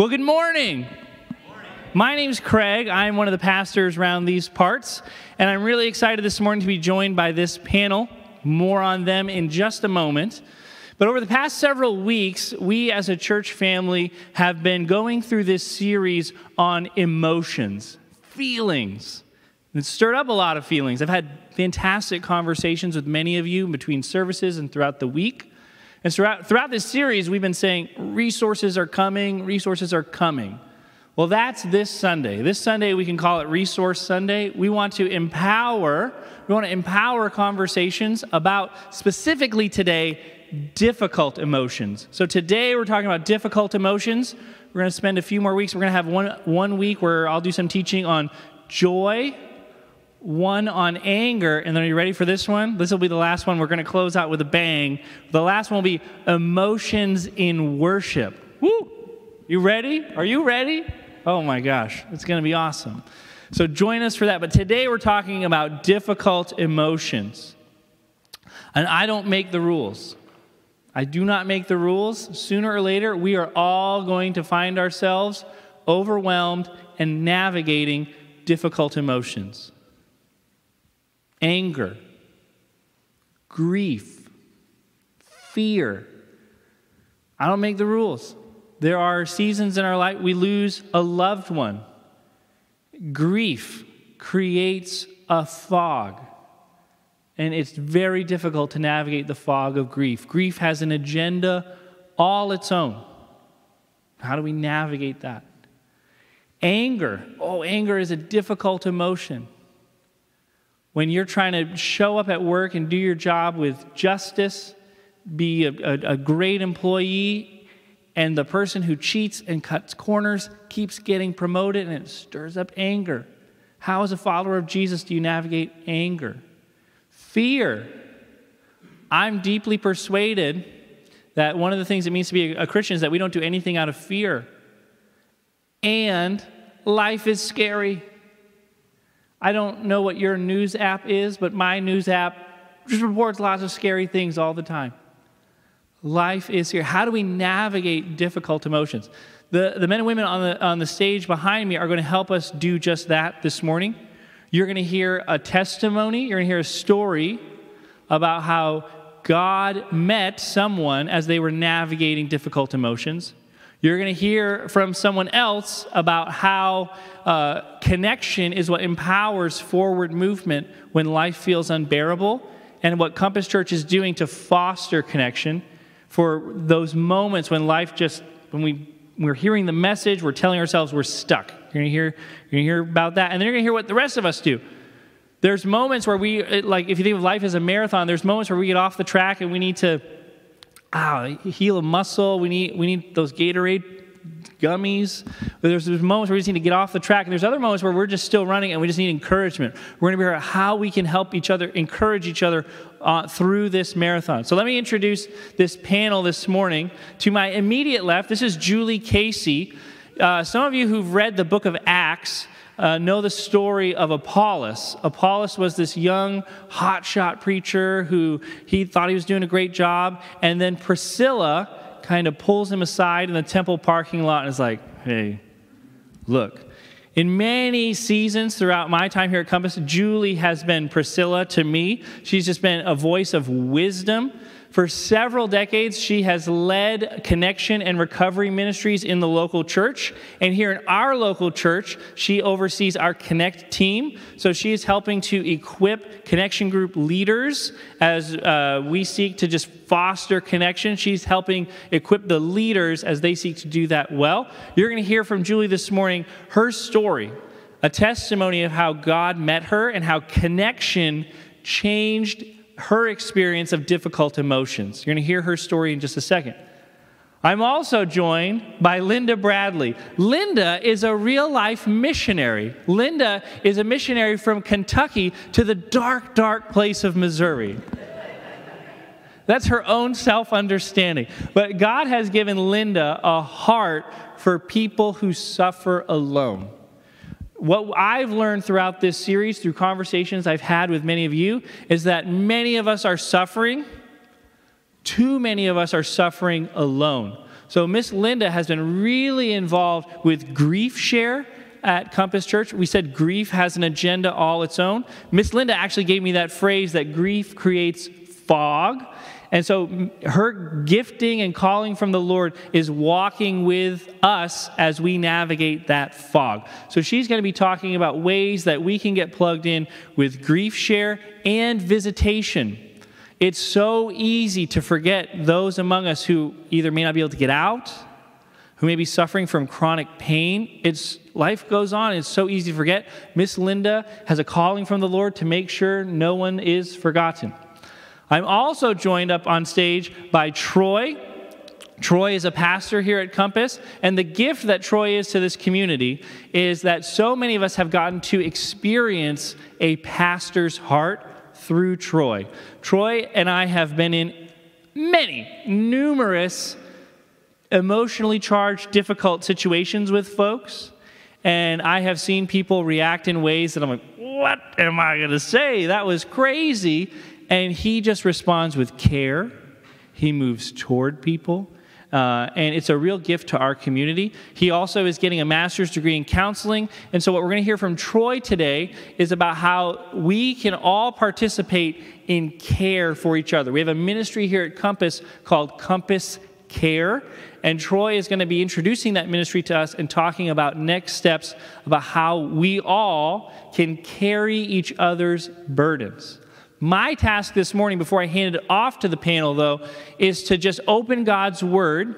Well, good morning. My name's Craig. I'm one of the pastors around these parts, and I'm really excited this morning to be joined by this panel. More on them in just a moment. But over the past several weeks, we as a church family have been going through this series on emotions, feelings. It stirred up a lot of feelings. I've had fantastic conversations with many of you between services and throughout the week. And throughout, throughout this series, we've been saying resources are coming, resources are coming. Well, that's this Sunday. This Sunday, we can call it Resource Sunday. We want to empower, we want to empower conversations about specifically today, difficult emotions. So today, we're talking about difficult emotions. We're going to spend a few more weeks. We're going to have one, one week where I'll do some teaching on joy one on anger, and then are you ready for this one? This will be the last one. We're going to close out with a bang. The last one will be emotions in worship. Woo! You ready? Are you ready? Oh my gosh, it's going to be awesome. So join us for that. But today we're talking about difficult emotions. And I don't make the rules. I do not make the rules. Sooner or later, we are all going to find ourselves overwhelmed and navigating difficult emotions anger, grief, fear. I don't make the rules. There are seasons in our life we lose a loved one. Grief creates a fog, and it's very difficult to navigate the fog of grief. Grief has an agenda all its own. How do we navigate that? Anger. Oh, anger is a difficult emotion when you're trying to show up at work and do your job with justice, be a, a, a, great employee, and the person who cheats and cuts corners keeps getting promoted and it stirs up anger. How, as a follower of Jesus, do you navigate anger? Fear. I'm deeply persuaded that one of the things it means to be a Christian is that we don't do anything out of fear. And life is scary. I don't know what your news app is, but my news app just reports lots of scary things all the time. Life is here. How do we navigate difficult emotions? The, the men and women on the, on the stage behind me are going to help us do just that this morning. You're going to hear a testimony, you're going to hear a story about how God met someone as they were navigating difficult emotions. You're going to hear from someone else about how uh, connection is what empowers forward movement when life feels unbearable, and what Compass Church is doing to foster connection for those moments when life just, when we, we're hearing the message, we're telling ourselves we're stuck. You're going to hear, you're going to hear about that, and then you're going to hear what the rest of us do. There's moments where we, like, if you think of life as a marathon, there's moments where we get off the track and we need to ah, heal a muscle. We need, we need those Gatorade gummies. There's, there's moments where we just need to get off the track, and there's other moments where we're just still running and we just need encouragement. We're going to be about how we can help each other, encourage each other uh, through this marathon. So let me introduce this panel this morning. To my immediate left, this is Julie Casey. Uh, some of you who've read the book of Acts uh, know the story of Apollos. Apollos was this young, hotshot preacher who he thought he was doing a great job. And then Priscilla kind of pulls him aside in the temple parking lot and is like, hey, look. In many seasons throughout my time here at Compass, Julie has been Priscilla to me. She's just been a voice of wisdom. For several decades, she has led connection and recovery ministries in the local church. And here in our local church, she oversees our Connect team. So she is helping to equip connection group leaders as uh, we seek to just foster connection. She's helping equip the leaders as they seek to do that well. You're going to hear from Julie this morning her story, a testimony of how God met her and how connection changed her experience of difficult emotions. You're going to hear her story in just a second. I'm also joined by Linda Bradley. Linda is a real life missionary. Linda is a missionary from Kentucky to the dark, dark place of Missouri. That's her own self understanding. But God has given Linda a heart for people who suffer alone what I've learned throughout this series, through conversations I've had with many of you, is that many of us are suffering. Too many of us are suffering alone. So, Miss Linda has been really involved with Grief Share at Compass Church. We said grief has an agenda all its own. Miss Linda actually gave me that phrase that grief creates fog. And so her gifting and calling from the Lord is walking with us as we navigate that fog. So she's going to be talking about ways that we can get plugged in with grief share and visitation. It's so easy to forget those among us who either may not be able to get out, who may be suffering from chronic pain. It's life goes on. It's so easy to forget. Miss Linda has a calling from the Lord to make sure no one is forgotten. I'm also joined up on stage by Troy. Troy is a pastor here at Compass, and the gift that Troy is to this community is that so many of us have gotten to experience a pastor's heart through Troy. Troy and I have been in many, numerous emotionally charged, difficult situations with folks. And I have seen people react in ways that I'm like, what am I going to say? That was crazy. And he just responds with care. He moves toward people. Uh, and it's a real gift to our community. He also is getting a master's degree in counseling. And so, what we're going to hear from Troy today is about how we can all participate in care for each other. We have a ministry here at Compass called Compass Care. And Troy is going to be introducing that ministry to us and talking about next steps about how we all can carry each other's burdens. My task this morning, before I hand it off to the panel, though, is to just open God's Word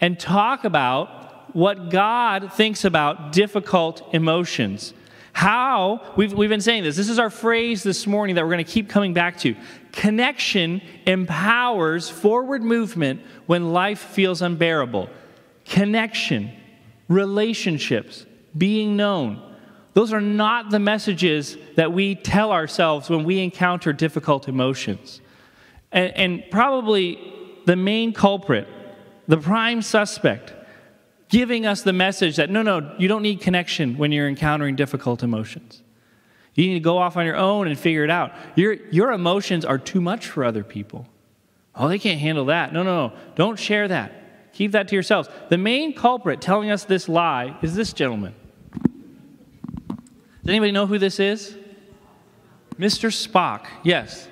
and talk about what God thinks about difficult emotions. How, we've, we've been saying this, this is our phrase this morning that we're going to keep coming back to. Connection empowers forward movement when life feels unbearable. Connection, relationships, being known those are not the messages that we tell ourselves when we encounter difficult emotions. And, and, probably the main culprit, the prime suspect, giving us the message that no, no, you don't need connection when you're encountering difficult emotions. You need to go off on your own and figure it out. Your, your emotions are too much for other people. Oh, they can't handle that. No, no, no. Don't share that. Keep that to yourselves. The main culprit telling us this lie is this gentleman. Does anybody know who this is? Mr. Spock, yes.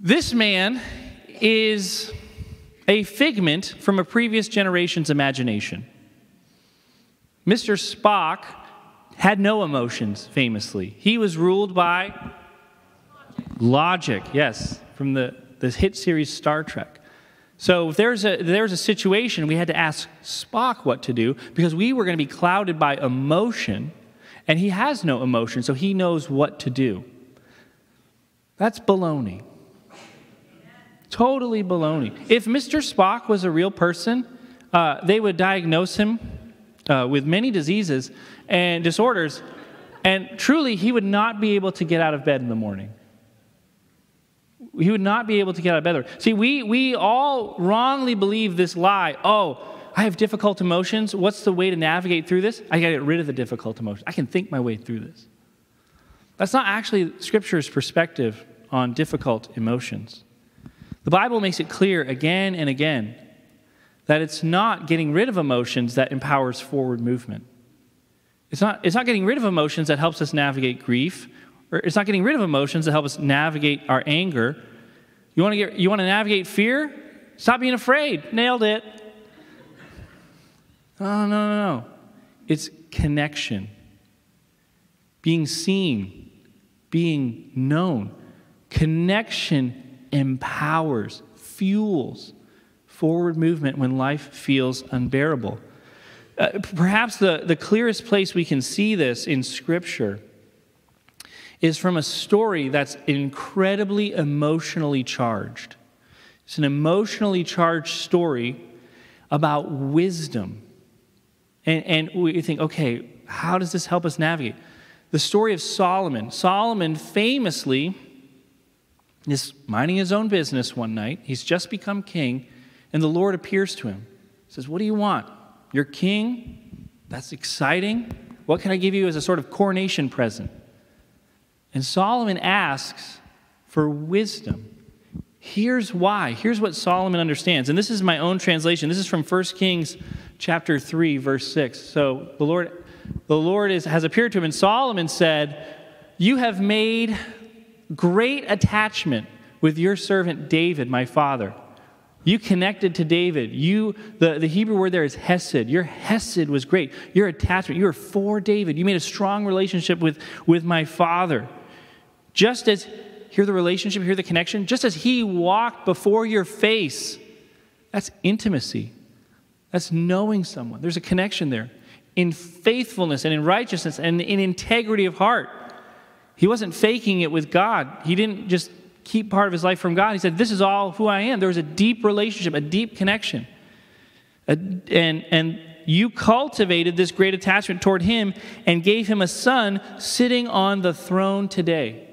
This man is a figment from a previous generation's imagination. Mr. Spock had no emotions, famously. He was ruled by logic, yes, from the, the hit series Star Trek. So if there's a, there's a situation, we had to ask Spock what to do because we were going to be clouded by emotion and he has no emotion, so he knows what to do. That's baloney. Totally baloney. If Mr. Spock was a real person, uh, they would diagnose him uh, with many diseases and disorders, and truly, he would not be able to get out of bed in the morning. He would not be able to get out of bed. See, we, we all wrongly believe this lie. Oh, I have difficult emotions. What's the way to navigate through this? I got to get rid of the difficult emotions. I can think my way through this. That's not actually Scripture's perspective on difficult emotions. The Bible makes it clear again and again that it's not getting rid of emotions that empowers forward movement. It's not, it's not getting rid of emotions that helps us navigate grief, or it's not getting rid of emotions that help us navigate our anger. You want to, get, you want to navigate fear? Stop being afraid. Nailed it. Oh, no, no, no. It's connection, being seen, being known. Connection empowers, fuels forward movement when life feels unbearable. Uh, perhaps the, the clearest place we can see this in Scripture is from a story that's incredibly emotionally charged. It's an emotionally charged story about wisdom and, and we think, okay, how does this help us navigate? The story of Solomon. Solomon famously is minding his own business one night. He's just become king, and the Lord appears to him. He says, What do you want? You're king? That's exciting. What can I give you as a sort of coronation present? And Solomon asks for wisdom. Here's why. Here's what Solomon understands. And this is my own translation. This is from 1 Kings chapter 3 verse 6. So the Lord the Lord is, has appeared to him and Solomon said, "You have made great attachment with your servant David, my father. You connected to David. You the, the Hebrew word there is hesed. Your hesed was great. Your attachment. You were for David. You made a strong relationship with, with my father. Just as hear the relationship, hear the connection, just as he walked before your face. That's intimacy. That's knowing someone. There's a connection there. In faithfulness and in righteousness and in integrity of heart. He wasn't faking it with God. He didn't just keep part of his life from God. He said, This is all who I am. There was a deep relationship, a deep connection. And, and you cultivated this great attachment toward him and gave him a son sitting on the throne today.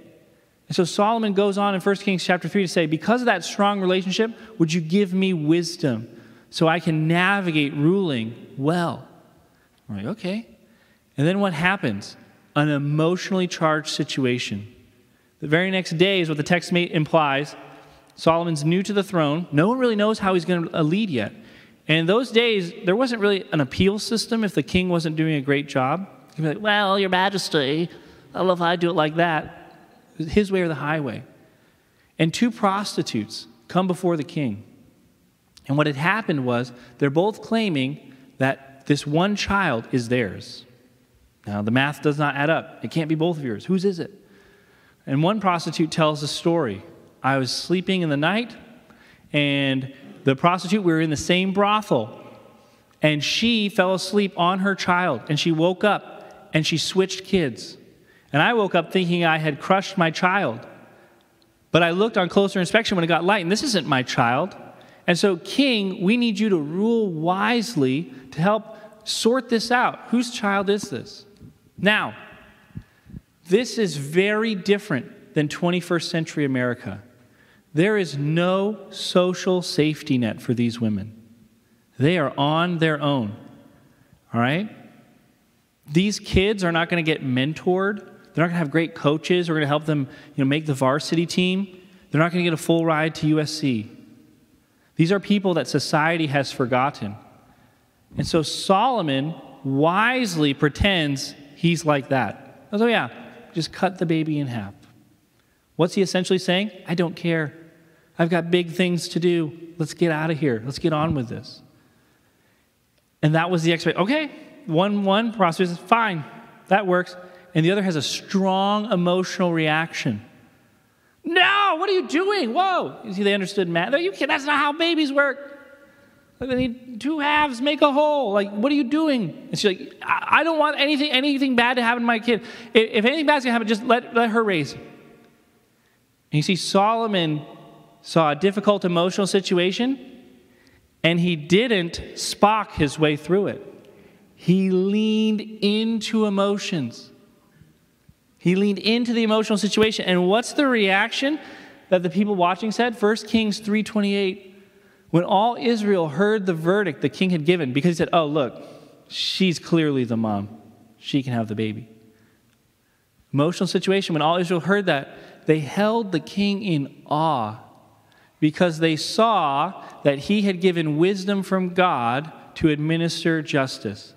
And so Solomon goes on in 1 Kings chapter 3 to say, Because of that strong relationship, would you give me wisdom so I can navigate ruling well? I'm like, okay. And then what happens? An emotionally charged situation. The very next day is what the text implies. Solomon's new to the throne. No one really knows how he's going to uh, lead yet. And in those days, there wasn't really an appeal system if the king wasn't doing a great job. He'd be like, Well, Your Majesty, I don't know if I do it like that. His way or the highway. And two prostitutes come before the king. And what had happened was they're both claiming that this one child is theirs. Now, the math does not add up. It can't be both of yours. Whose is it? And one prostitute tells a story. I was sleeping in the night, and the prostitute, we were in the same brothel, and she fell asleep on her child, and she woke up and she switched kids. And I woke up thinking I had crushed my child. But I looked on closer inspection when it got light, and this isn't my child. And so, King, we need you to rule wisely to help sort this out. Whose child is this? Now, this is very different than 21st century America. There is no social safety net for these women. They are on their own. All right? These kids are not going to get mentored. They're not going to have great coaches who are going to help them you know, make the varsity team. They're not going to get a full ride to USC. These are people that society has forgotten. And so Solomon wisely pretends he's like that. Oh, yeah, just cut the baby in half. What's he essentially saying? I don't care. I've got big things to do. Let's get out of here. Let's get on with this. And that was the expectation. Okay, one one prostitute says, fine, that works. And the other has a strong emotional reaction. No, what are you doing? Whoa. You see, they understood math. You that's not how babies work. They need two halves make a whole. Like, what are you doing? And she's like, I, don't want anything, anything bad to happen to my kid. If, if anything bad's gonna happen, just let, let her raise And you see, Solomon saw a difficult emotional situation, and he didn't Spock his way through it. He leaned into emotions. He leaned into the emotional situation. And what's the reaction that the people watching said? 1 Kings 328 when all Israel heard the verdict the king had given, because he said, Oh, look, she's clearly the mom, she can have the baby. Emotional situation, when all Israel heard that, they held the king in awe because they saw that he had given wisdom from God to administer justice.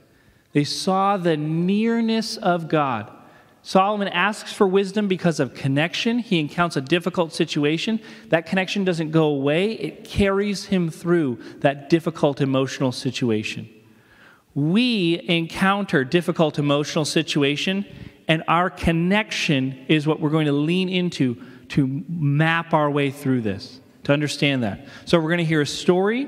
They saw the nearness of God. Solomon asks for wisdom because of connection. He encounters a difficult situation. That connection doesn't go away, it carries him through that difficult emotional situation. We encounter difficult emotional situation, and our connection is what we're going to lean into to map our way through this, to understand that. So, we're going to hear a story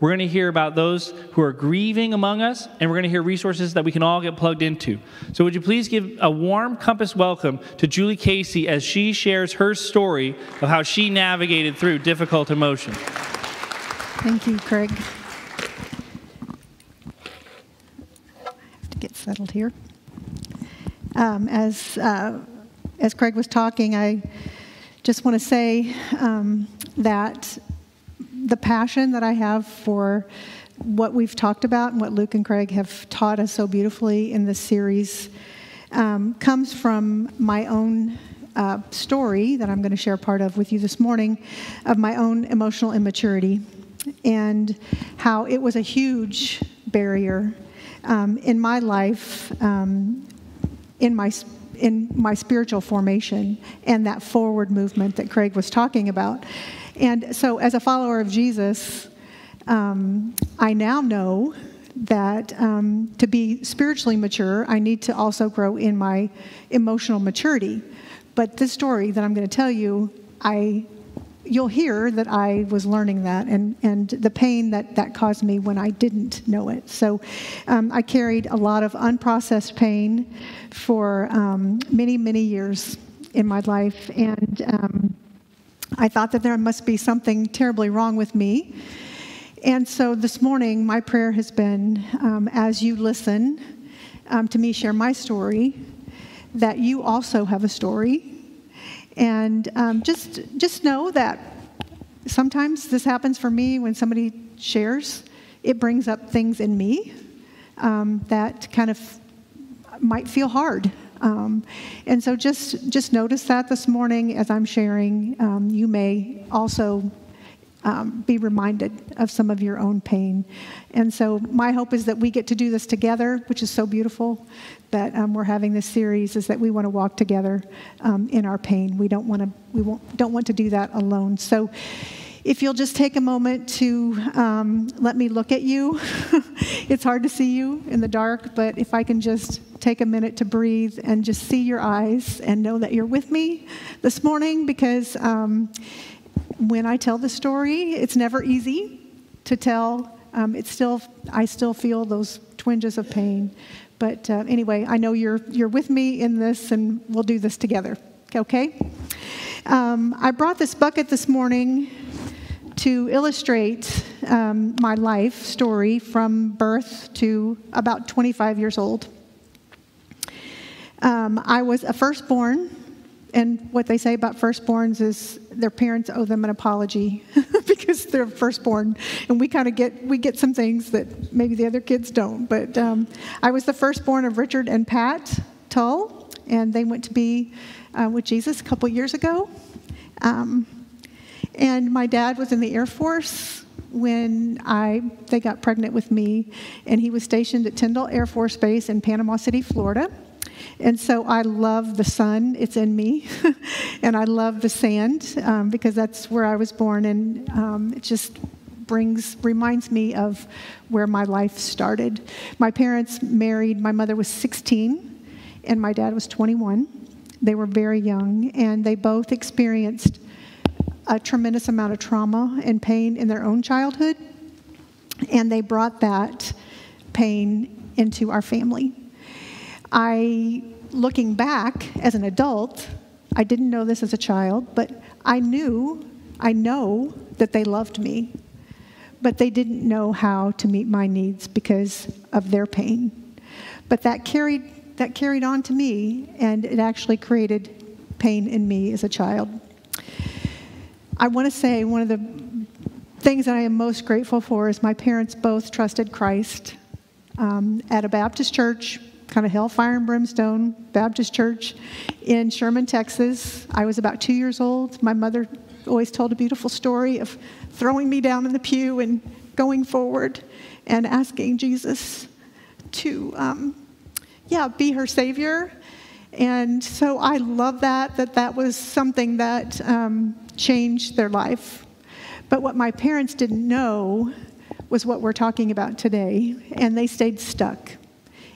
we're going to hear about those who are grieving among us, and we're going to hear resources that we can all get plugged into. So, would you please give a warm compass welcome to Julie Casey as she shares her story of how she navigated through difficult emotions? Thank you, Craig. I have to get settled here. Um, as, uh, as Craig was talking, I just want to say um, that the passion that I have for what we've talked about and what Luke and Craig have taught us so beautifully in this series um, comes from my own uh, story that I'm going to share part of with you this morning of my own emotional immaturity and how it was a huge barrier um, in my life, um, in my in my spiritual formation, and that forward movement that Craig was talking about. And so, as a follower of Jesus, um, I now know that um, to be spiritually mature, I need to also grow in my emotional maturity. But this story that I'm going to tell you, I you'll hear that I was learning that and, and the pain that that caused me when I didn't know it. So um, I carried a lot of unprocessed pain for um, many, many years in my life. And um, I thought that there must be something terribly wrong with me. And so this morning, my prayer has been um, as you listen um, to me share my story, that you also have a story. And um, just, just know that sometimes this happens for me when somebody shares, it brings up things in me um, that kind of might feel hard. Um, and so just, just notice that this morning as I'm sharing. Um, you may also um, be reminded of some of your own pain. And so, my hope is that we get to do this together, which is so beautiful that um, we're having this series, is that we want to walk together um, in our pain. We don't want to, we won't, don't want to do that alone. So, if you'll just take a moment to um, let me look at you. it's hard to see you in the dark, but if I can just take a minute to breathe and just see your eyes and know that you're with me this morning because um, when I tell the story, it's never easy to tell. Um, it's still, I still feel those twinges of pain. But uh, anyway, I know you're, you're with me in this, and we'll do this together. Okay? Um, I brought this bucket this morning to illustrate um, my life story from birth to about 25 years old. Um, I was a firstborn and what they say about firstborns is their parents owe them an apology because they're firstborn, and we kind of get we get some things that maybe the other kids don't. But um, I was the firstborn of Richard and Pat Tull, and they went to be uh, with Jesus a couple years ago. Um, and my dad was in the Air Force when I they got pregnant with me, and he was stationed at Tyndall Air Force Base in Panama City, Florida. And so I love the sun, it's in me. and I love the sand um, because that's where I was born. And um, it just brings, reminds me of where my life started. My parents married, my mother was 16, and my dad was 21. They were very young, and they both experienced a tremendous amount of trauma and pain in their own childhood. And they brought that pain into our family. I, looking back as an adult, I didn't know this as a child, but I knew, I know that they loved me, but they didn't know how to meet my needs because of their pain. But that carried, that carried on to me, and it actually created pain in me as a child. I want to say one of the things that I am most grateful for is my parents both trusted Christ um, at a Baptist church kind of hellfire and brimstone Baptist church in Sherman, Texas. I was about two years old. My mother always told a beautiful story of throwing me down in the pew and going forward and asking Jesus to, um, yeah, be her savior. And so I love that, that that was something that um, changed their life. But what my parents didn't know was what we're talking about today, and they stayed stuck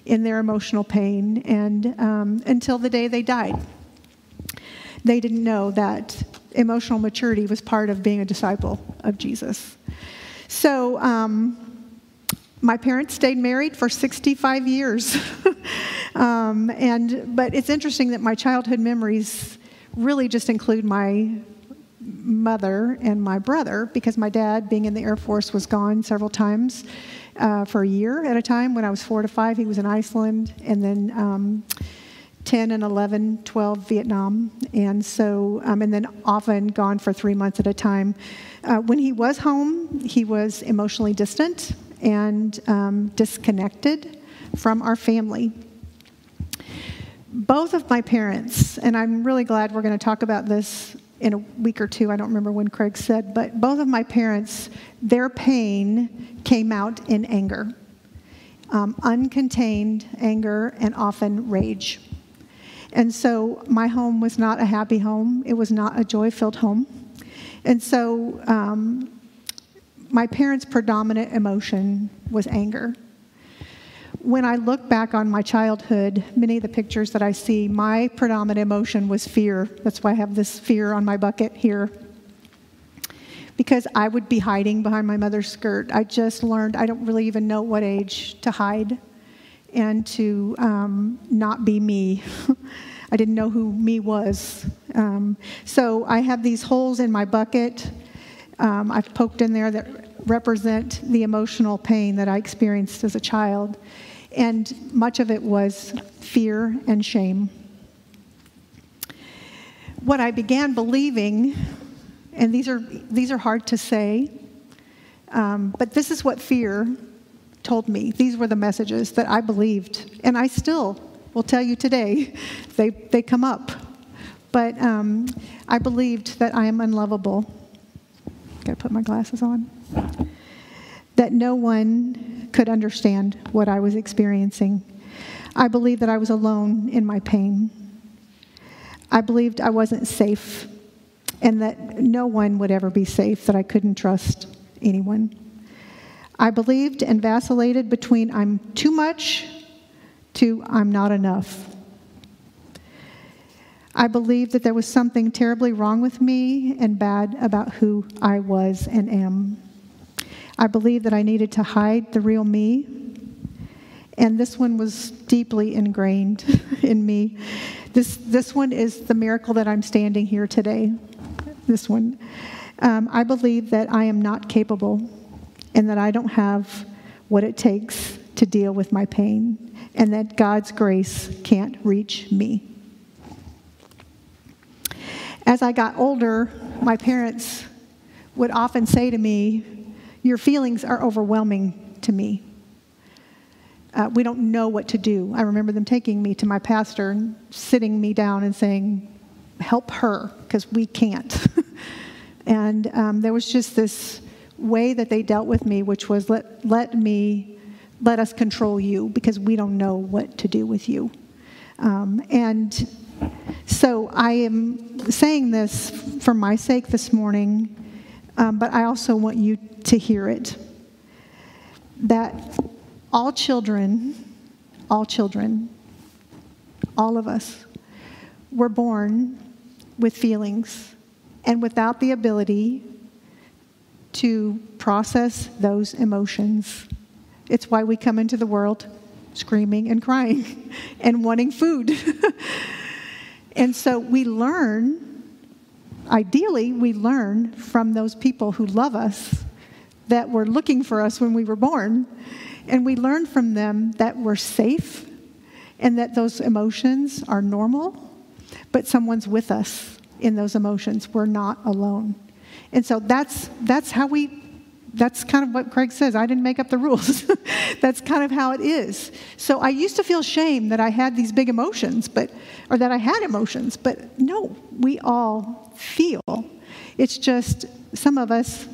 in their emotional pain and um, until the day they died. They didn't know that emotional maturity was part of being a disciple of Jesus. So, um, my parents stayed married for 65 years. um, and, but it's interesting that my childhood memories really just include my mother and my brother because my dad, being in the Air Force, was gone several times uh, for a year at a time. When I was four to five, he was in Iceland, and then um, 10 and 11, 12, Vietnam. And so, um, and then often gone for three months at a time. Uh, when he was home, he was emotionally distant and um, disconnected from our family. both of my parents, and I'm really glad we're going to talk about this in a week or two. I don't remember when Craig said, but both of my parents, their pain came out in anger um, uncontained anger and often rage. And so my home was not a happy home, it was not a joy filled home. And so um, my parents' predominant emotion was anger. When I look back on my childhood, many of the pictures that I see, my predominant emotion was fear. That's why I have this fear on my bucket here. Because I would be hiding behind my mother's skirt. I just learned, I don't really even know what age to hide and to um, not be me. I didn't know who me was. Um, so I have these holes in my bucket. Um, I've poked in there that represent the emotional pain that I experienced as a child. And much of it was fear and shame. What I began believing, and these are, these are hard to say, um, but this is what fear told me. These were the messages that I believed, and I still will tell you today. They, they come up. But um, I believed that I am unlovable. Gotta put my glasses on. That no one could understand what I was experiencing. I believed that I was alone in my pain. I believed I wasn't safe and that no one would ever be safe, that I couldn't trust anyone. I believed and vacillated between I'm too much to I'm not enough. I believed that there was something terribly wrong with me and bad about who I was and am. I believed that I needed to hide the real me. And this one was deeply ingrained in me. This, this one is the miracle that I'm standing here today. This one. Um, I believe that I am not capable and that I don't have what it takes to deal with my pain, and that God's grace can't reach me. As I got older, my parents would often say to me, Your feelings are overwhelming to me. Uh, we don't know what to do. I remember them taking me to my pastor and sitting me down and saying, Help her, because we can't. and um, there was just this way that they dealt with me, which was let, let me, let us control you because we don't know what to do with you. Um, and so I am saying this for my sake this morning, um, but I also want you to hear it. That all children, all children, all of us, were born with feelings and without the ability to process those emotions. It's why we come into the world screaming and crying and wanting food. and so we learn, ideally, we learn from those people who love us that were looking for us when we were born. And we learn from them that we're safe and that those emotions are normal, but someone's with us in those emotions. We're not alone. And so that's, that's how we, that's kind of what Craig says. I didn't make up the rules. that's kind of how it is. So I used to feel shame that I had these big emotions, but, or that I had emotions, but no, we all feel. It's just some of us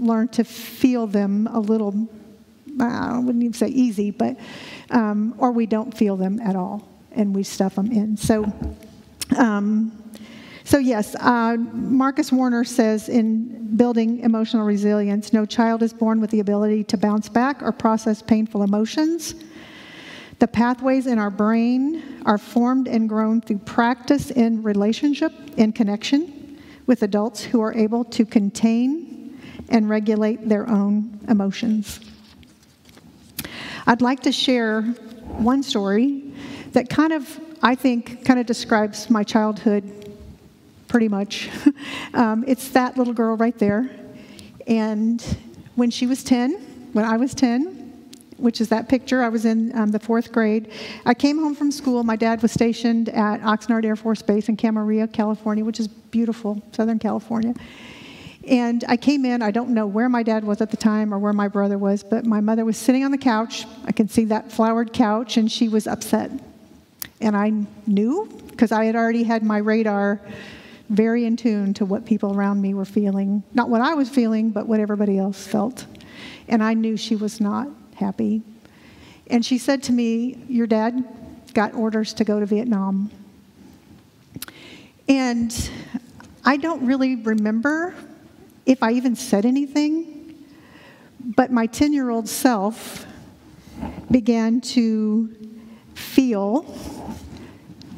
learn to feel them a little, I wouldn't even say easy, but, um, or we don't feel them at all and we stuff them in. So, um, so, yes, uh, Marcus Warner says in Building Emotional Resilience no child is born with the ability to bounce back or process painful emotions. The pathways in our brain are formed and grown through practice in relationship, in connection with adults who are able to contain and regulate their own emotions. I'd like to share one story that kind of, I think, kind of describes my childhood pretty much. um, it's that little girl right there. And when she was 10, when I was 10, which is that picture, I was in um, the fourth grade. I came home from school. My dad was stationed at Oxnard Air Force Base in Camarillo, California, which is beautiful, Southern California. And I came in, I don't know where my dad was at the time or where my brother was, but my mother was sitting on the couch. I can see that flowered couch, and she was upset. And I knew because I had already had my radar very in tune to what people around me were feeling. Not what I was feeling, but what everybody else felt. And I knew she was not happy. And she said to me, Your dad got orders to go to Vietnam. And I don't really remember if I even said anything, but my 10 year old self began to feel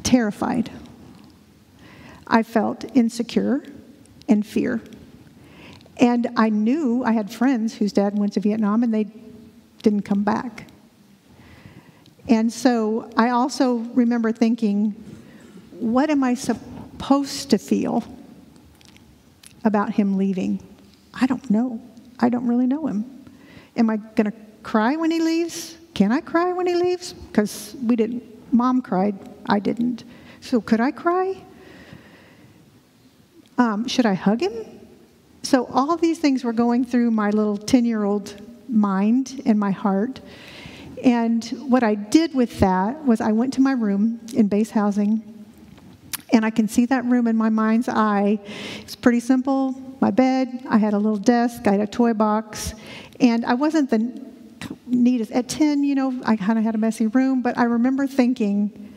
terrified. I felt insecure and fear. And I knew I had friends whose dad went to Vietnam and they didn't come back. And so I also remember thinking, what am I supposed to feel about him leaving? I don't know. I don't really know him. Am I going to cry when he leaves? Can I cry when he leaves? Because we didn't. Mom cried. I didn't. So could I cry? Um, should I hug him? So all these things were going through my little 10 year old mind and my heart. And what I did with that was I went to my room in base housing, and I can see that room in my mind's eye. It's pretty simple my bed, I had a little desk, I had a toy box, and I wasn't the neatest. At 10, you know, I kind of had a messy room, but I remember thinking,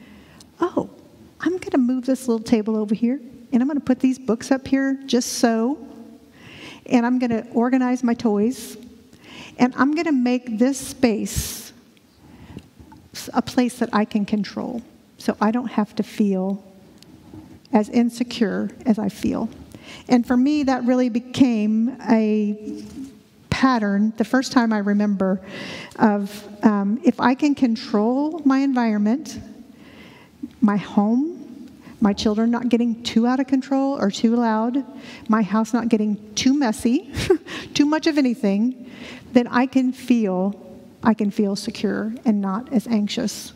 oh, I'm going to move this little table over here, and I'm going to put these books up here just so, and I'm going to organize my toys, and I'm going to make this space a place that I can control so I don't have to feel as insecure as I feel. And for me, that really became a pattern the first time I remember of um, if I can control my environment, my home, my children not getting too out of control or too loud, my house not getting too messy, too much of anything, then I can feel I can feel secure and not as anxious.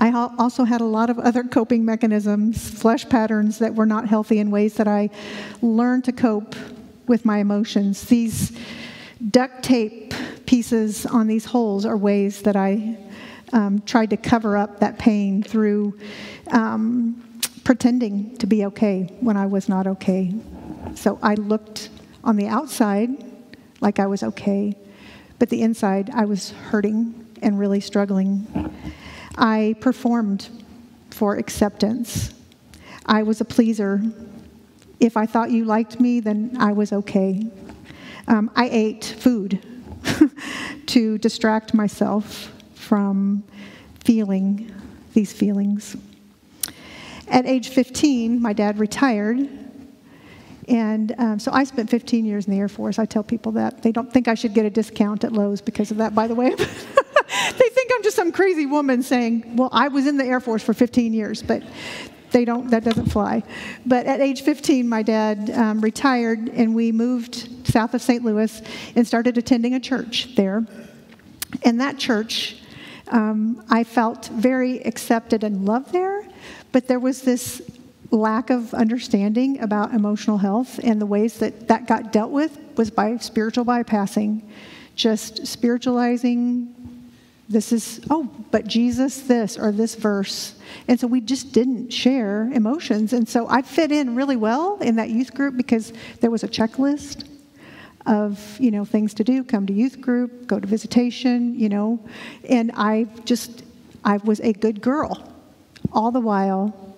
I also had a lot of other coping mechanisms, flesh patterns that were not healthy in ways that I learned to cope with my emotions. These duct tape pieces on these holes are ways that I um, tried to cover up that pain through um, pretending to be okay when I was not okay. So I looked on the outside like I was okay, but the inside, I was hurting and really struggling. I performed for acceptance. I was a pleaser. If I thought you liked me, then I was okay. Um, I ate food to distract myself from feeling these feelings. At age 15, my dad retired, and um, so I spent 15 years in the Air Force. I tell people that. They don't think I should get a discount at Lowe's because of that, by the way. they think I'm just some crazy woman saying, well, I was in the Air Force for 15 years, but they don't, that doesn't fly. But at age 15, my dad um, retired and we moved south of St. Louis and started attending a church there. And that church, um, I felt very accepted and loved there, but there was this lack of understanding about emotional health and the ways that that got dealt with was by spiritual bypassing, just spiritualizing. This is, oh, but Jesus, this or this verse. And so we just didn't share emotions. And so I fit in really well in that youth group because there was a checklist of you know things to do come to youth group go to visitation you know and i just i was a good girl all the while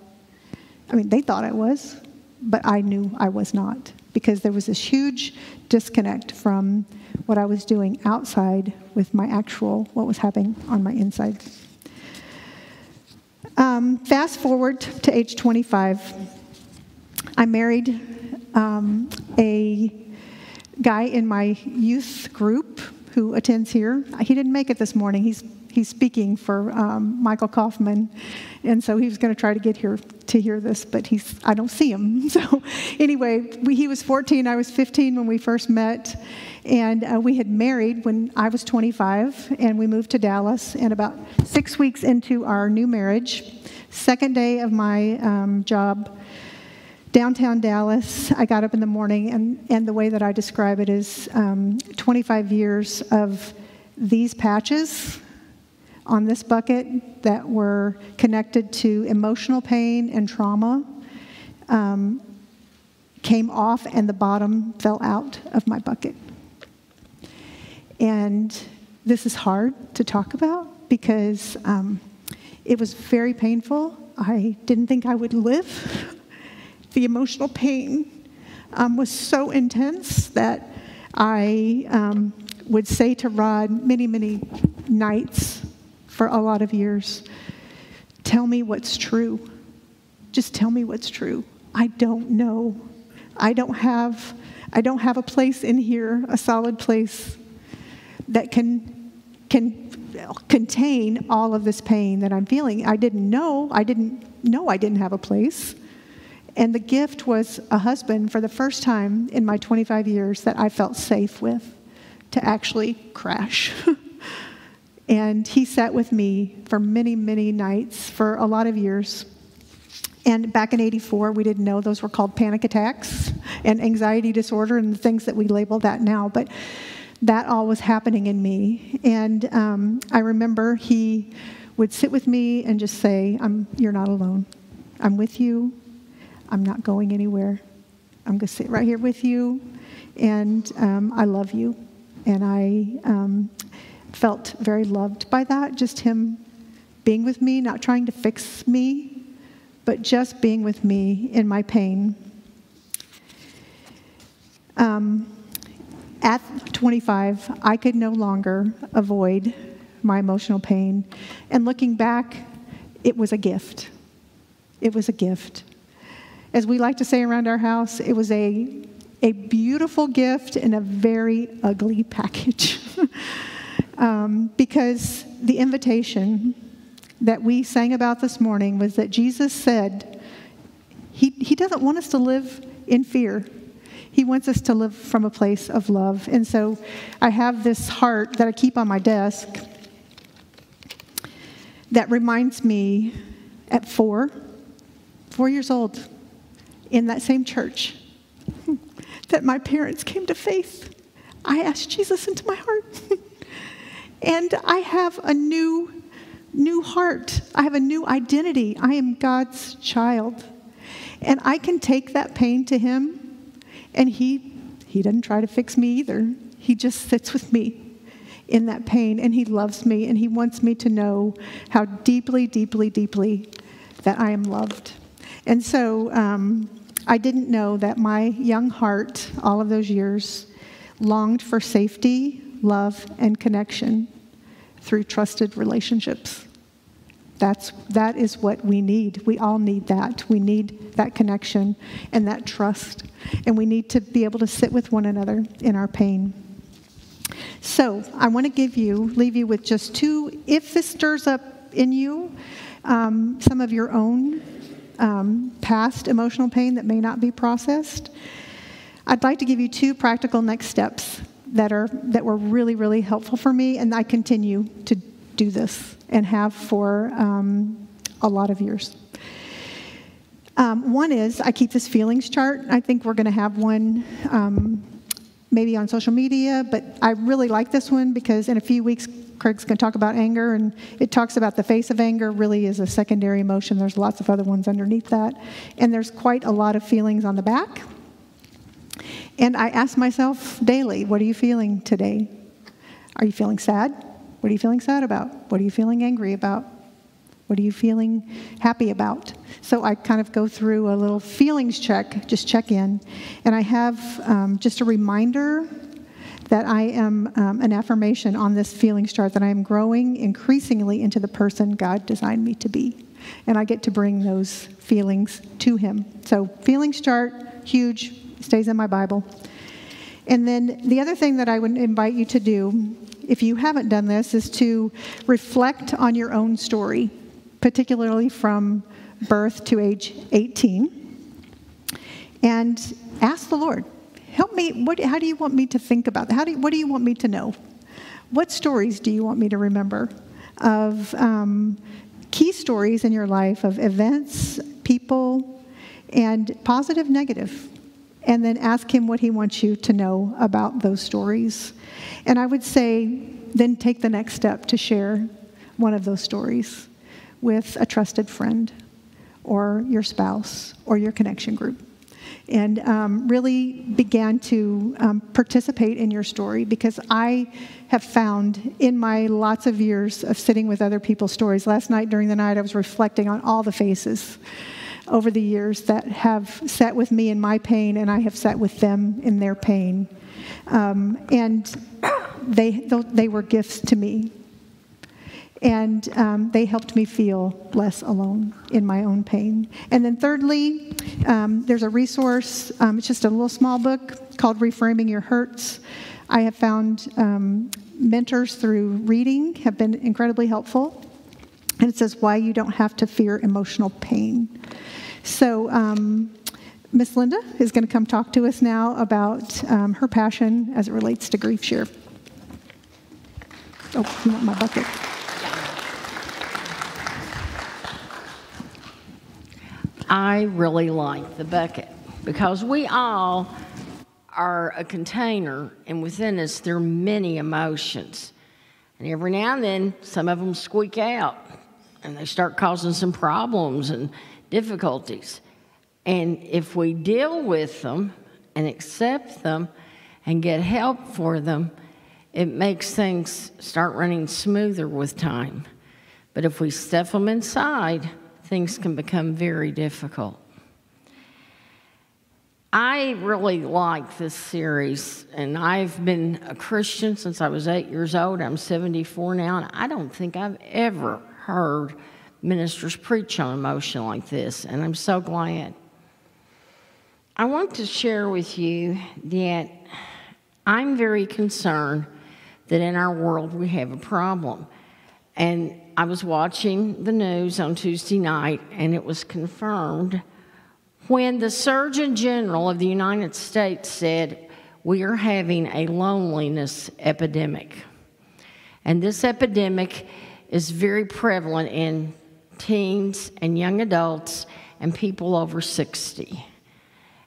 I mean, they thought I was, but I knew I was not because there was this huge disconnect from what I was doing outside with my actual, what was happening on my inside. Um, fast forward to age 25. I married um, a guy in my youth group who attends here. He didn't make it this morning. He's he's speaking for um, Michael Kaufman, and so he was going to try to get here to hear this, but he's I don't see him. So anyway, we, he was 14, I was 15 when we first met, and uh, we had married when I was 25, and we moved to Dallas. And about six weeks into our new marriage, second day of my um, job downtown Dallas. I got up in the morning, and, and the way that I describe it is um, 25 years of these patches on this bucket that were connected to emotional pain and trauma um, came off, and the bottom fell out of my bucket. And this is hard to talk about because um, it was very painful. I didn't think I would live. the emotional pain um, was so intense that I um, would say to Rod many, many nights for a lot of years, Tell me what's true. Just tell me what's true. I don't know. I don't have I don't have a place in here, a solid place that can can contain all of this pain that I'm feeling. I didn't know. I didn't know I didn't have a place. And the gift was a husband for the first time in my 25 years that I felt safe with to actually crash. and he sat with me for many, many nights for a lot of years. And back in 84, we didn't know those were called panic attacks and anxiety disorder and the things that we label that now. But that all was happening in me. And um, I remember he would sit with me and just say, I'm, You're not alone. I'm with you. I'm not going anywhere. I'm going to sit right here with you, and um, I love you. And I um, felt very loved by that, just him being with me, not trying to fix me, but just being with me in my pain. Um, at 25, I could no longer avoid my emotional pain. And looking back, it was a gift. It was a gift as we like to say around our house, it was a, a beautiful gift in a very ugly package. Um, because the invitation that we sang about this morning was that Jesus said, he, he doesn't want us to live in fear. He wants us to live from a place of love. And so I have this heart that I keep on my desk that reminds me at four, four years old, in that same church that my parents came to faith. I asked Jesus into my heart. and I have a new, new heart. I have a new identity. I am God's child. And I can take that pain to Him, and He, he doesn't try to fix me either. He just sits with me in that pain, and He loves me, and He wants me to know how deeply, deeply, deeply that I am loved. And so, um, I didn't know that my young heart, all of those years, longed for safety, love, and connection through trusted relationships. That's, that is what we need. We all need that. We need that connection and that trust. And we need to be able to sit with one another in our pain. So, I want to give you, leave you with just two, if this stirs up in you um, some of your own um, past emotional pain that may not be processed, I'd like to give you two practical next steps that are that were really really helpful for me, and I continue to do this and have for um, a lot of years. Um, one is I keep this feelings chart. I think we're going to have one um, maybe on social media, but I really like this one because in a few weeks Craig's going to talk about anger, and it talks about the face of anger really is a secondary emotion. There's lots of other ones underneath that. And there's quite a lot of feelings on the back. And I ask myself daily, what are you feeling today? Are you feeling sad? What are you feeling sad about? What are you feeling angry about? What are you feeling happy about? So I kind of go through a little feelings check, just check in. And I have um, just a reminder that I am um, an affirmation on this feeling chart that I am growing increasingly into the person God designed me to be. And I get to bring those feelings to Him. So, feelings chart, huge, stays in my Bible. And then the other thing that I would invite you to do, if you haven't done this, is to reflect on your own story, particularly from birth to age 18, and ask the Lord, Help me, what, how do you want me to think about? How do you, what do you want me to know? What stories do you want me to remember of um, key stories in your life of events, people, and positive, negative? And then ask him what he wants you to know about those stories. And I would say, then take the next step to share one of those stories with a trusted friend or your spouse or your connection group and um, really began to um, participate in your story because I have found in my lots of years of sitting with other people's stories, last night during the night I was reflecting on all the faces over the years that have sat with me in my pain and I have sat with them in their pain. Um, and they, they were gifts to me and um, they helped me feel less alone in my own pain. And then, thirdly, um, there's a resource, um, it's just a little small book called Reframing Your Hurts. I have found um, mentors through reading have been incredibly helpful. And it says why you don't have to fear emotional pain. So, um, Miss Linda is going to come talk to us now about um, her passion as it relates to grief share. Oh, you want my bucket? I really like the bucket because we all are a container, and within us, there are many emotions. And every now and then, some of them squeak out and they start causing some problems and difficulties. And if we deal with them and accept them and get help for them, it makes things start running smoother with time. But if we stuff them inside, things can become very difficult. I really like this series, and I've been a Christian since I was eight years old. I'm 74 now, and I don't think I've ever heard ministers preach on emotion like this, and I'm so glad. I want to share with you that I'm very concerned that in our world we have a problem. And I was watching the news on Tuesday night, and it was confirmed when the Surgeon General of the United States said, We are having a loneliness epidemic. And this epidemic is very prevalent in teens and young adults and people over 60.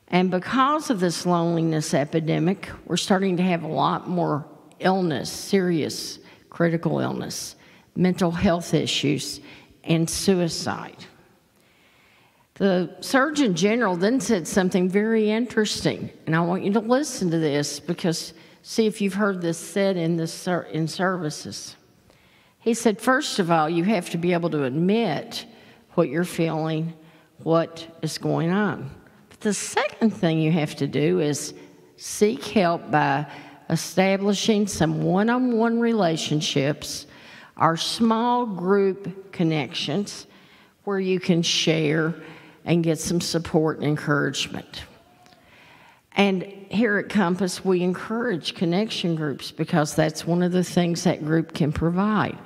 And because of this loneliness epidemic, we're starting to have a lot more illness, serious critical illness mental health issues, and suicide. The Surgeon General then said something very interesting, and I want you to listen to this because see if you've heard this said in, this, in services. He said, first of all, you have to be able to admit what you're feeling, what is going on. But the second thing you have to do is seek help by establishing some one on one relationships are small group connections where you can share and get some support and encouragement. And here at Compass, we encourage connection groups because that's one of the things that group can provide.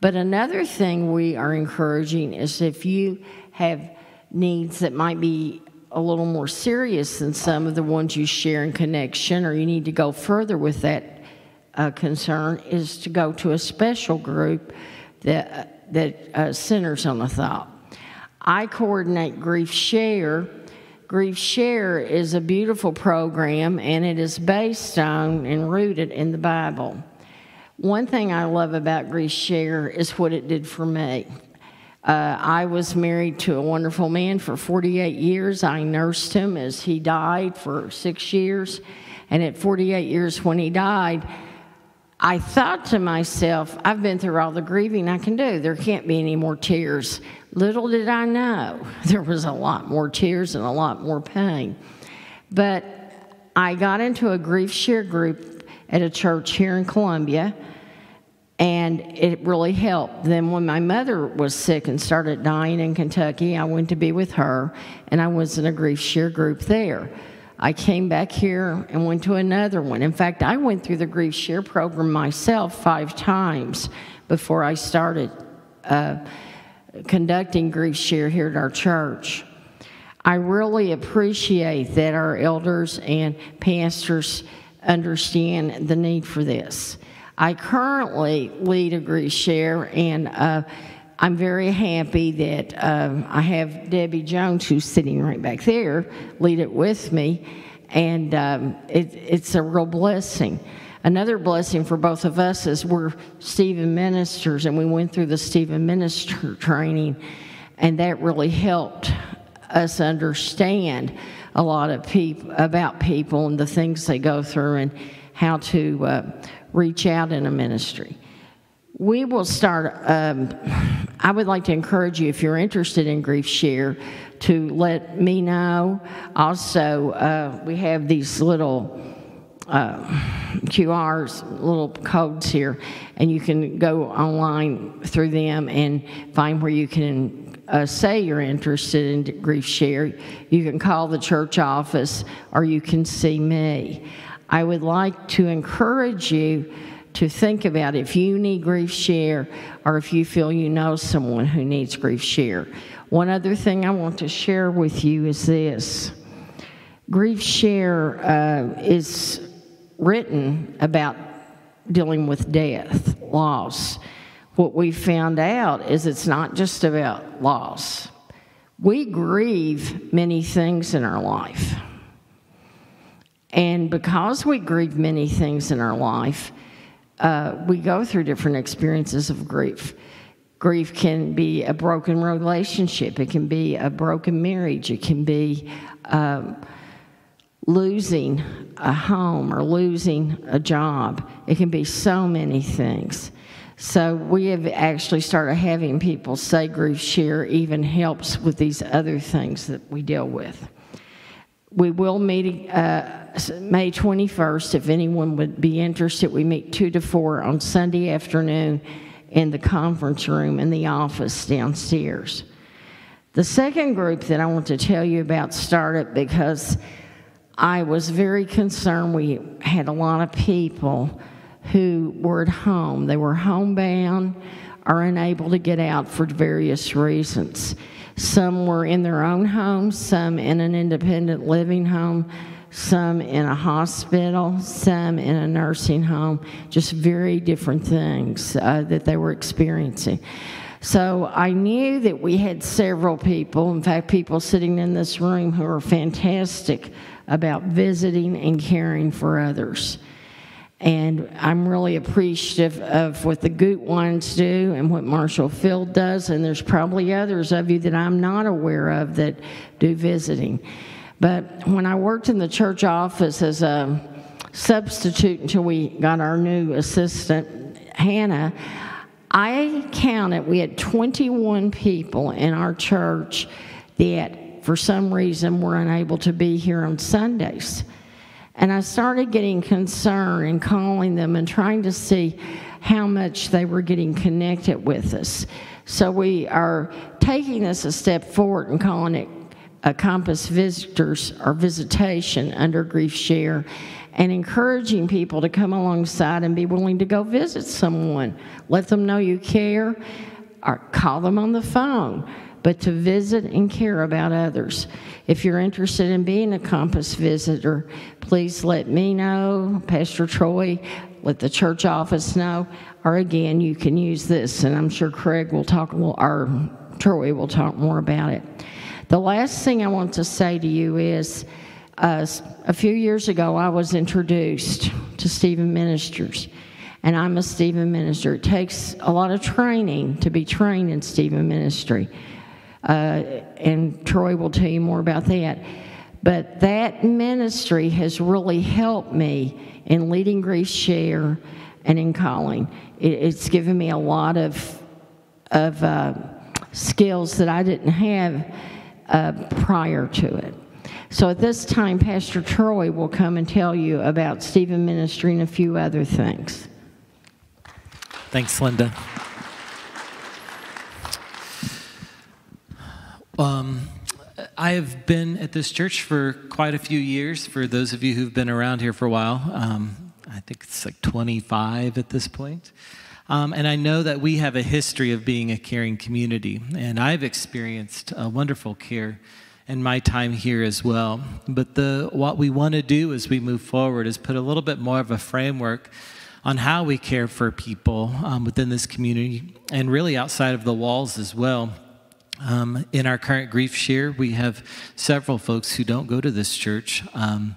But another thing we are encouraging is if you have needs that might be a little more serious than some of the ones you share in connection, or you need to go further with that uh, concern is to go to a special group that, uh, that uh, centers on the thought. I coordinate Grief Share. Grief Share is a beautiful program and it is based on and rooted in the Bible. One thing I love about Grief Share is what it did for me. Uh, I was married to a wonderful man for 48 years. I nursed him as he died for six years. And at 48 years, when he died, I thought to myself, I've been through all the grieving I can do. There can't be any more tears. Little did I know there was a lot more tears and a lot more pain. But I got into a grief share group at a church here in Columbia, and it really helped. Then, when my mother was sick and started dying in Kentucky, I went to be with her, and I was in a grief share group there. I came back here and went to another one. In fact, I went through the Grief Share program myself five times before I started uh, conducting Grief Share here at our church. I really appreciate that our elders and pastors understand the need for this. I currently lead a grief share, and uh, I'm very happy that um, I have Debbie Jones, who's sitting right back there, lead it with me, and um, it, it's a real blessing. Another blessing for both of us is we're Stephen ministers, and we went through the Stephen minister training, and that really helped us understand a lot of people about people and the things they go through and how to uh, reach out in a ministry. We will start. Um, I would like to encourage you, if you're interested in Grief Share, to let me know. Also, uh, we have these little uh, QRs, little codes here, and you can go online through them and find where you can uh, say you're interested in Grief Share. You can call the church office or you can see me. I would like to encourage you to think about if you need Grief Share or if you feel you know someone who needs Grief Share. One other thing I want to share with you is this Grief Share uh, is written about dealing with death, loss. What we found out is it's not just about loss. We grieve many things in our life. And because we grieve many things in our life, uh, we go through different experiences of grief. Grief can be a broken relationship, it can be a broken marriage, it can be um, losing a home or losing a job. It can be so many things. So we have actually started having people say grief share even helps with these other things that we deal with. We will meet uh, May 21st if anyone would be interested. We meet 2 to 4 on Sunday afternoon in the conference room in the office downstairs. The second group that I want to tell you about started because I was very concerned. We had a lot of people who were at home. They were homebound or unable to get out for various reasons. Some were in their own homes, some in an independent living home, some in a hospital, some in a nursing home, just very different things uh, that they were experiencing. So I knew that we had several people, in fact, people sitting in this room who are fantastic about visiting and caring for others. And I'm really appreciative of what the Goot ones do and what Marshall Field does. And there's probably others of you that I'm not aware of that do visiting. But when I worked in the church office as a substitute until we got our new assistant, Hannah, I counted, we had 21 people in our church that for some reason were unable to be here on Sundays. And I started getting concerned and calling them and trying to see how much they were getting connected with us. So we are taking this a step forward and calling it a Compass Visitors or Visitation under Grief Share and encouraging people to come alongside and be willing to go visit someone. Let them know you care or call them on the phone but to visit and care about others. If you're interested in being a Compass visitor, please let me know, Pastor Troy, let the church office know, or again, you can use this, and I'm sure Craig will talk, or Troy will talk more about it. The last thing I want to say to you is uh, a few years ago, I was introduced to Stephen Ministers and I'm a Stephen minister. It takes a lot of training to be trained in Stephen ministry. Uh, and Troy will tell you more about that. But that ministry has really helped me in leading Grief Share and in calling. It, it's given me a lot of, of uh, skills that I didn't have uh, prior to it. So at this time, Pastor Troy will come and tell you about Stephen Ministry and a few other things. Thanks, Linda. Um, I have been at this church for quite a few years. For those of you who've been around here for a while, um, I think it's like 25 at this point. Um, and I know that we have a history of being a caring community, and I've experienced a wonderful care in my time here as well. But the, what we want to do as we move forward is put a little bit more of a framework on how we care for people um, within this community and really outside of the walls as well. Um, in our current grief share, we have several folks who don't go to this church. Um,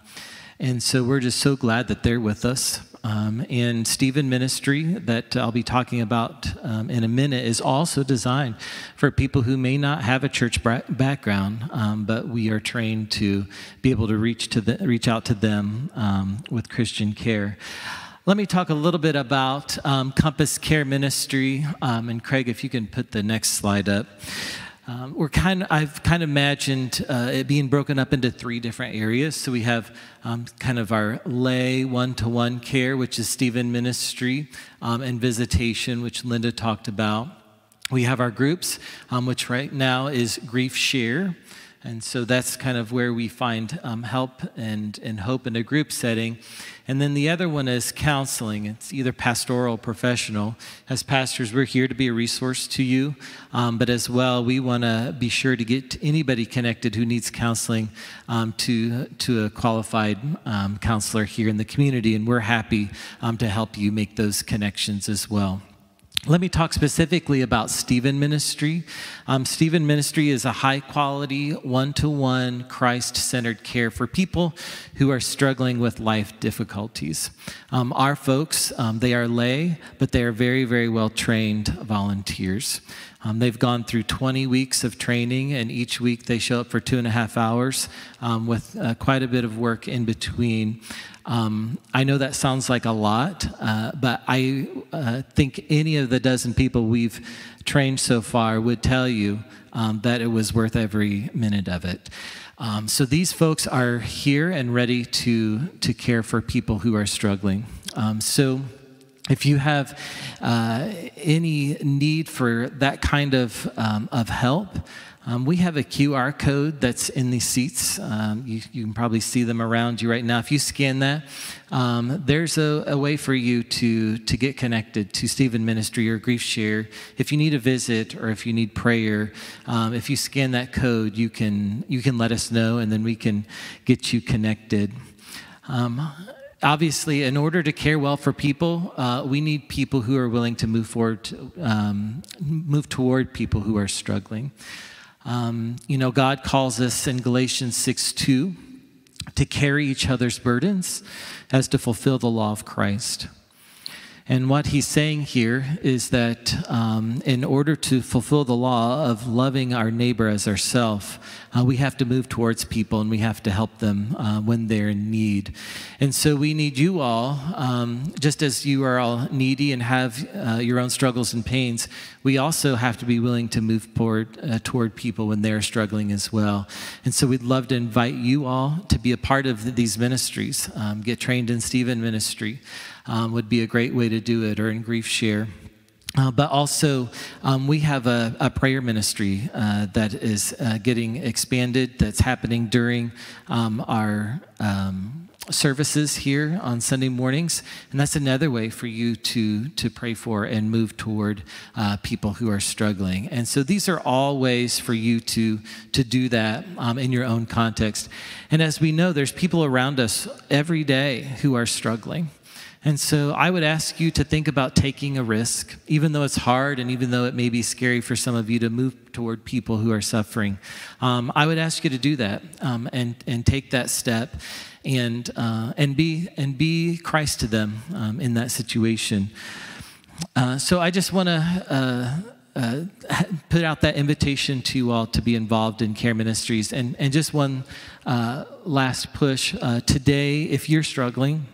and so we're just so glad that they're with us. Um, and Stephen Ministry, that I'll be talking about um, in a minute, is also designed for people who may not have a church background, um, but we are trained to be able to reach, to the, reach out to them um, with Christian care. Let me talk a little bit about um, Compass Care Ministry. Um, and Craig, if you can put the next slide up. Um, we're kind of, I've kind of imagined uh, it being broken up into three different areas. So we have um, kind of our lay one to one care, which is Stephen Ministry, um, and visitation, which Linda talked about. We have our groups, um, which right now is Grief Share. And so that's kind of where we find um, help and, and hope in a group setting. And then the other one is counseling. It's either pastoral or professional. As pastors, we're here to be a resource to you, um, but as well, we want to be sure to get anybody connected who needs counseling um, to, to a qualified um, counselor here in the community. And we're happy um, to help you make those connections as well. Let me talk specifically about Stephen Ministry. Um, Stephen Ministry is a high quality, one to one, Christ centered care for people who are struggling with life difficulties. Um, our folks, um, they are lay, but they are very, very well trained volunteers. Um, they've gone through 20 weeks of training, and each week they show up for two and a half hours um, with uh, quite a bit of work in between. Um, I know that sounds like a lot, uh, but I uh, think any of the dozen people we've trained so far would tell you um, that it was worth every minute of it. Um, so these folks are here and ready to, to care for people who are struggling. Um, so if you have uh, any need for that kind of, um, of help, um, we have a QR code that's in these seats. Um, you, you, can probably see them around you right now. If you scan that, um, there's a, a, way for you to, to get connected to Stephen Ministry or Grief Share. If you need a visit or if you need prayer, um, if you scan that code, you can, you can let us know and then we can get you connected. Um, obviously, in order to care well for people, uh, we need people who are willing to move forward, to, um, move toward people who are struggling. Um, you know, God calls us in Galatians 6 2 to carry each other's burdens as to fulfill the law of Christ. And what he's saying here is that um, in order to fulfill the law of loving our neighbor as ourself, uh, we have to move towards people and we have to help them uh, when they're in need. And so we need you all, um, just as you are all needy and have uh, your own struggles and pains, we also have to be willing to move forward uh, toward people when they're struggling as well. And so we'd love to invite you all to be a part of these ministries, um, get trained in Stephen Ministry um, would be a great way to do it, or in Grief Share. Uh, but also, um, we have a, a prayer ministry uh, that is uh, getting expanded, that's happening during um, our um, services here on Sunday mornings. And that's another way for you to, to pray for and move toward uh, people who are struggling. And so these are all ways for you to, to do that um, in your own context. And as we know, there's people around us every day who are struggling. And so I would ask you to think about taking a risk, even though it's hard and even though it may be scary for some of you to move toward people who are suffering. Um, I would ask you to do that um, and, and take that step and, uh, and, be, and be Christ to them um, in that situation. Uh, so I just want to. Uh, uh, put out that invitation to you all to be involved in care ministries. And, and just one uh, last push. Uh, today, if you're struggling,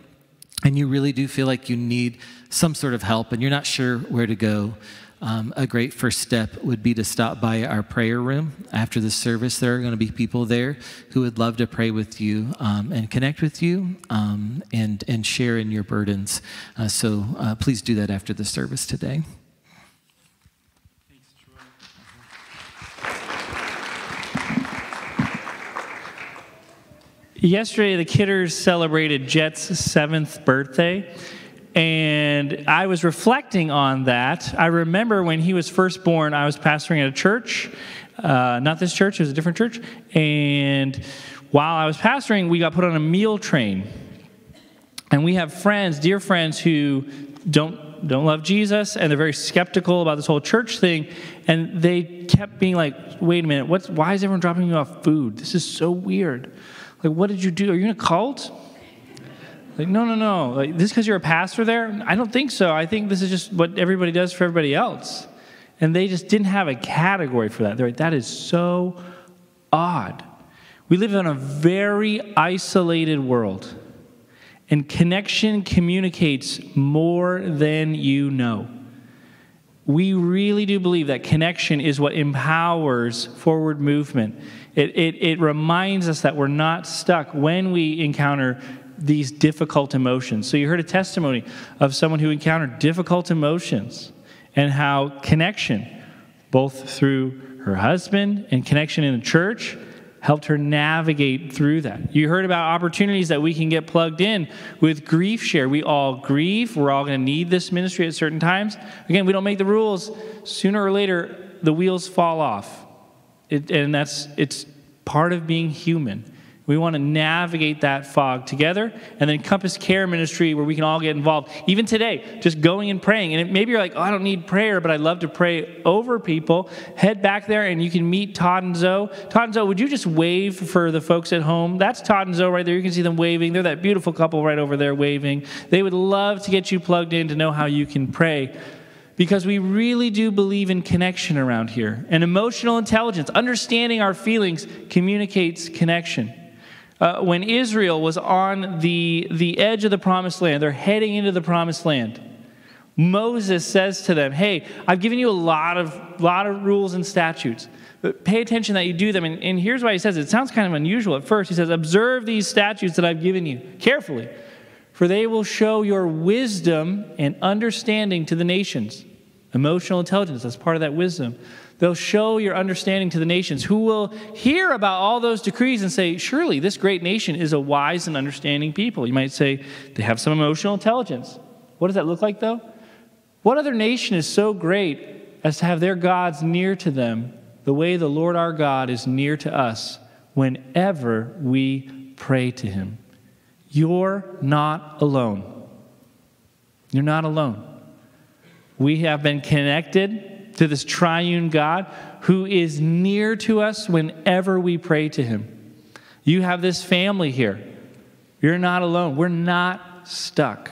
and you really do feel like you need some sort of help and you're not sure where to go, um, a great first step would be to stop by our prayer room after the service. There are going to be people there who would love to pray with you um, and connect with you um, and, and share in your burdens. Uh, so uh, please do that after the service today. Yesterday, the Kidders celebrated Jet's seventh birthday, and I was reflecting on that. I remember when he was first born, I was pastoring at a church, uh, not this church, it was a different church, and while I was pastoring, we got put on a meal train. And we have friends, dear friends, who don't don't love Jesus and they're very skeptical about this whole church thing. And they kept being like, wait a minute, what's why is everyone dropping you off food? This is so weird. Like, what did you do? Are you in a cult? Like, no, no, no. Like, this because you're a pastor there? I don't think so. I think this is just what everybody does for everybody else. And they just didn't have a category for that. They're like, that is so odd. We live in a very isolated world, and connection communicates more than you know. We really do believe that connection is what empowers forward movement. It, it, it reminds us that we're not stuck when we encounter these difficult emotions. So, you heard a testimony of someone who encountered difficult emotions and how connection, both through her husband and connection in the church, helped her navigate through that. You heard about opportunities that we can get plugged in with Grief Share. We all grieve. We're all going to need this ministry at certain times. Again, we don't make the rules. Sooner or later, the wheels fall off. It, and that's it's part of being human. We want to navigate that fog together. And then Compass Care Ministry, where we can all get involved. Even today, just going and praying. And maybe you're like, oh, I don't need prayer, but I'd love to pray over people. Head back there and you can meet Todd and Zoe. Todd and Zoe, would you just wave for the folks at home? That's Todd and Zoe right there. You can see them waving. They're that beautiful couple right over there waving. They would love to get you plugged in to know how you can pray because we really do believe in connection around here. And emotional intelligence, understanding our feelings, communicates connection. Uh, when Israel was on the, the edge of the promised land, they're heading into the promised land. Moses says to them, Hey, I've given you a lot of, lot of rules and statutes, but pay attention that you do them. And, and here's why he says it. it sounds kind of unusual at first. He says, Observe these statutes that I've given you carefully, for they will show your wisdom and understanding to the nations. Emotional intelligence, that's part of that wisdom. They'll show your understanding to the nations who will hear about all those decrees and say, Surely this great nation is a wise and understanding people. You might say, They have some emotional intelligence. What does that look like, though? What other nation is so great as to have their gods near to them the way the Lord our God is near to us whenever we pray to him? You're not alone. You're not alone. We have been connected to this triune God who is near to us whenever we pray to Him. You have this family here. You're not alone. We're not stuck.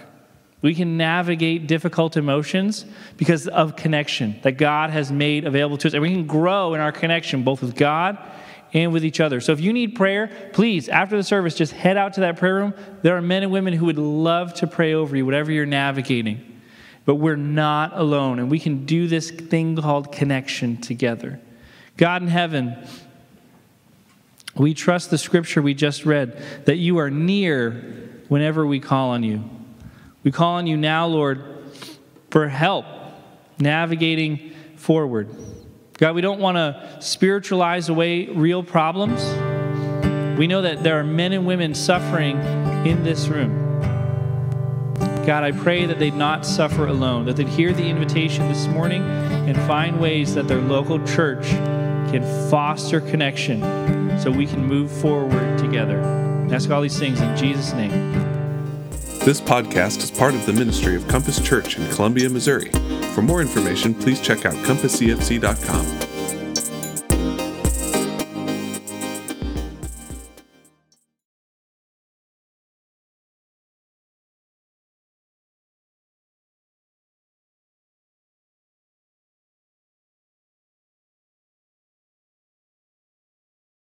We can navigate difficult emotions because of connection that God has made available to us. And we can grow in our connection both with God and with each other. So if you need prayer, please, after the service, just head out to that prayer room. There are men and women who would love to pray over you, whatever you're navigating but we're not alone, and we can do this thing called connection together. God in heaven, we trust the scripture we just read that you are near whenever we call on you. We call on you now, Lord, for help navigating forward. God, we don't want to spiritualize away real problems. We know that there are men and women suffering in this room. God, I pray that they'd not suffer alone, that they'd hear the invitation this morning and find ways that their local church can foster connection so we can move forward together. Ask all these things in Jesus' name. This podcast is part of the ministry of Compass Church in Columbia, Missouri. For more information, please check out compasscfc.com.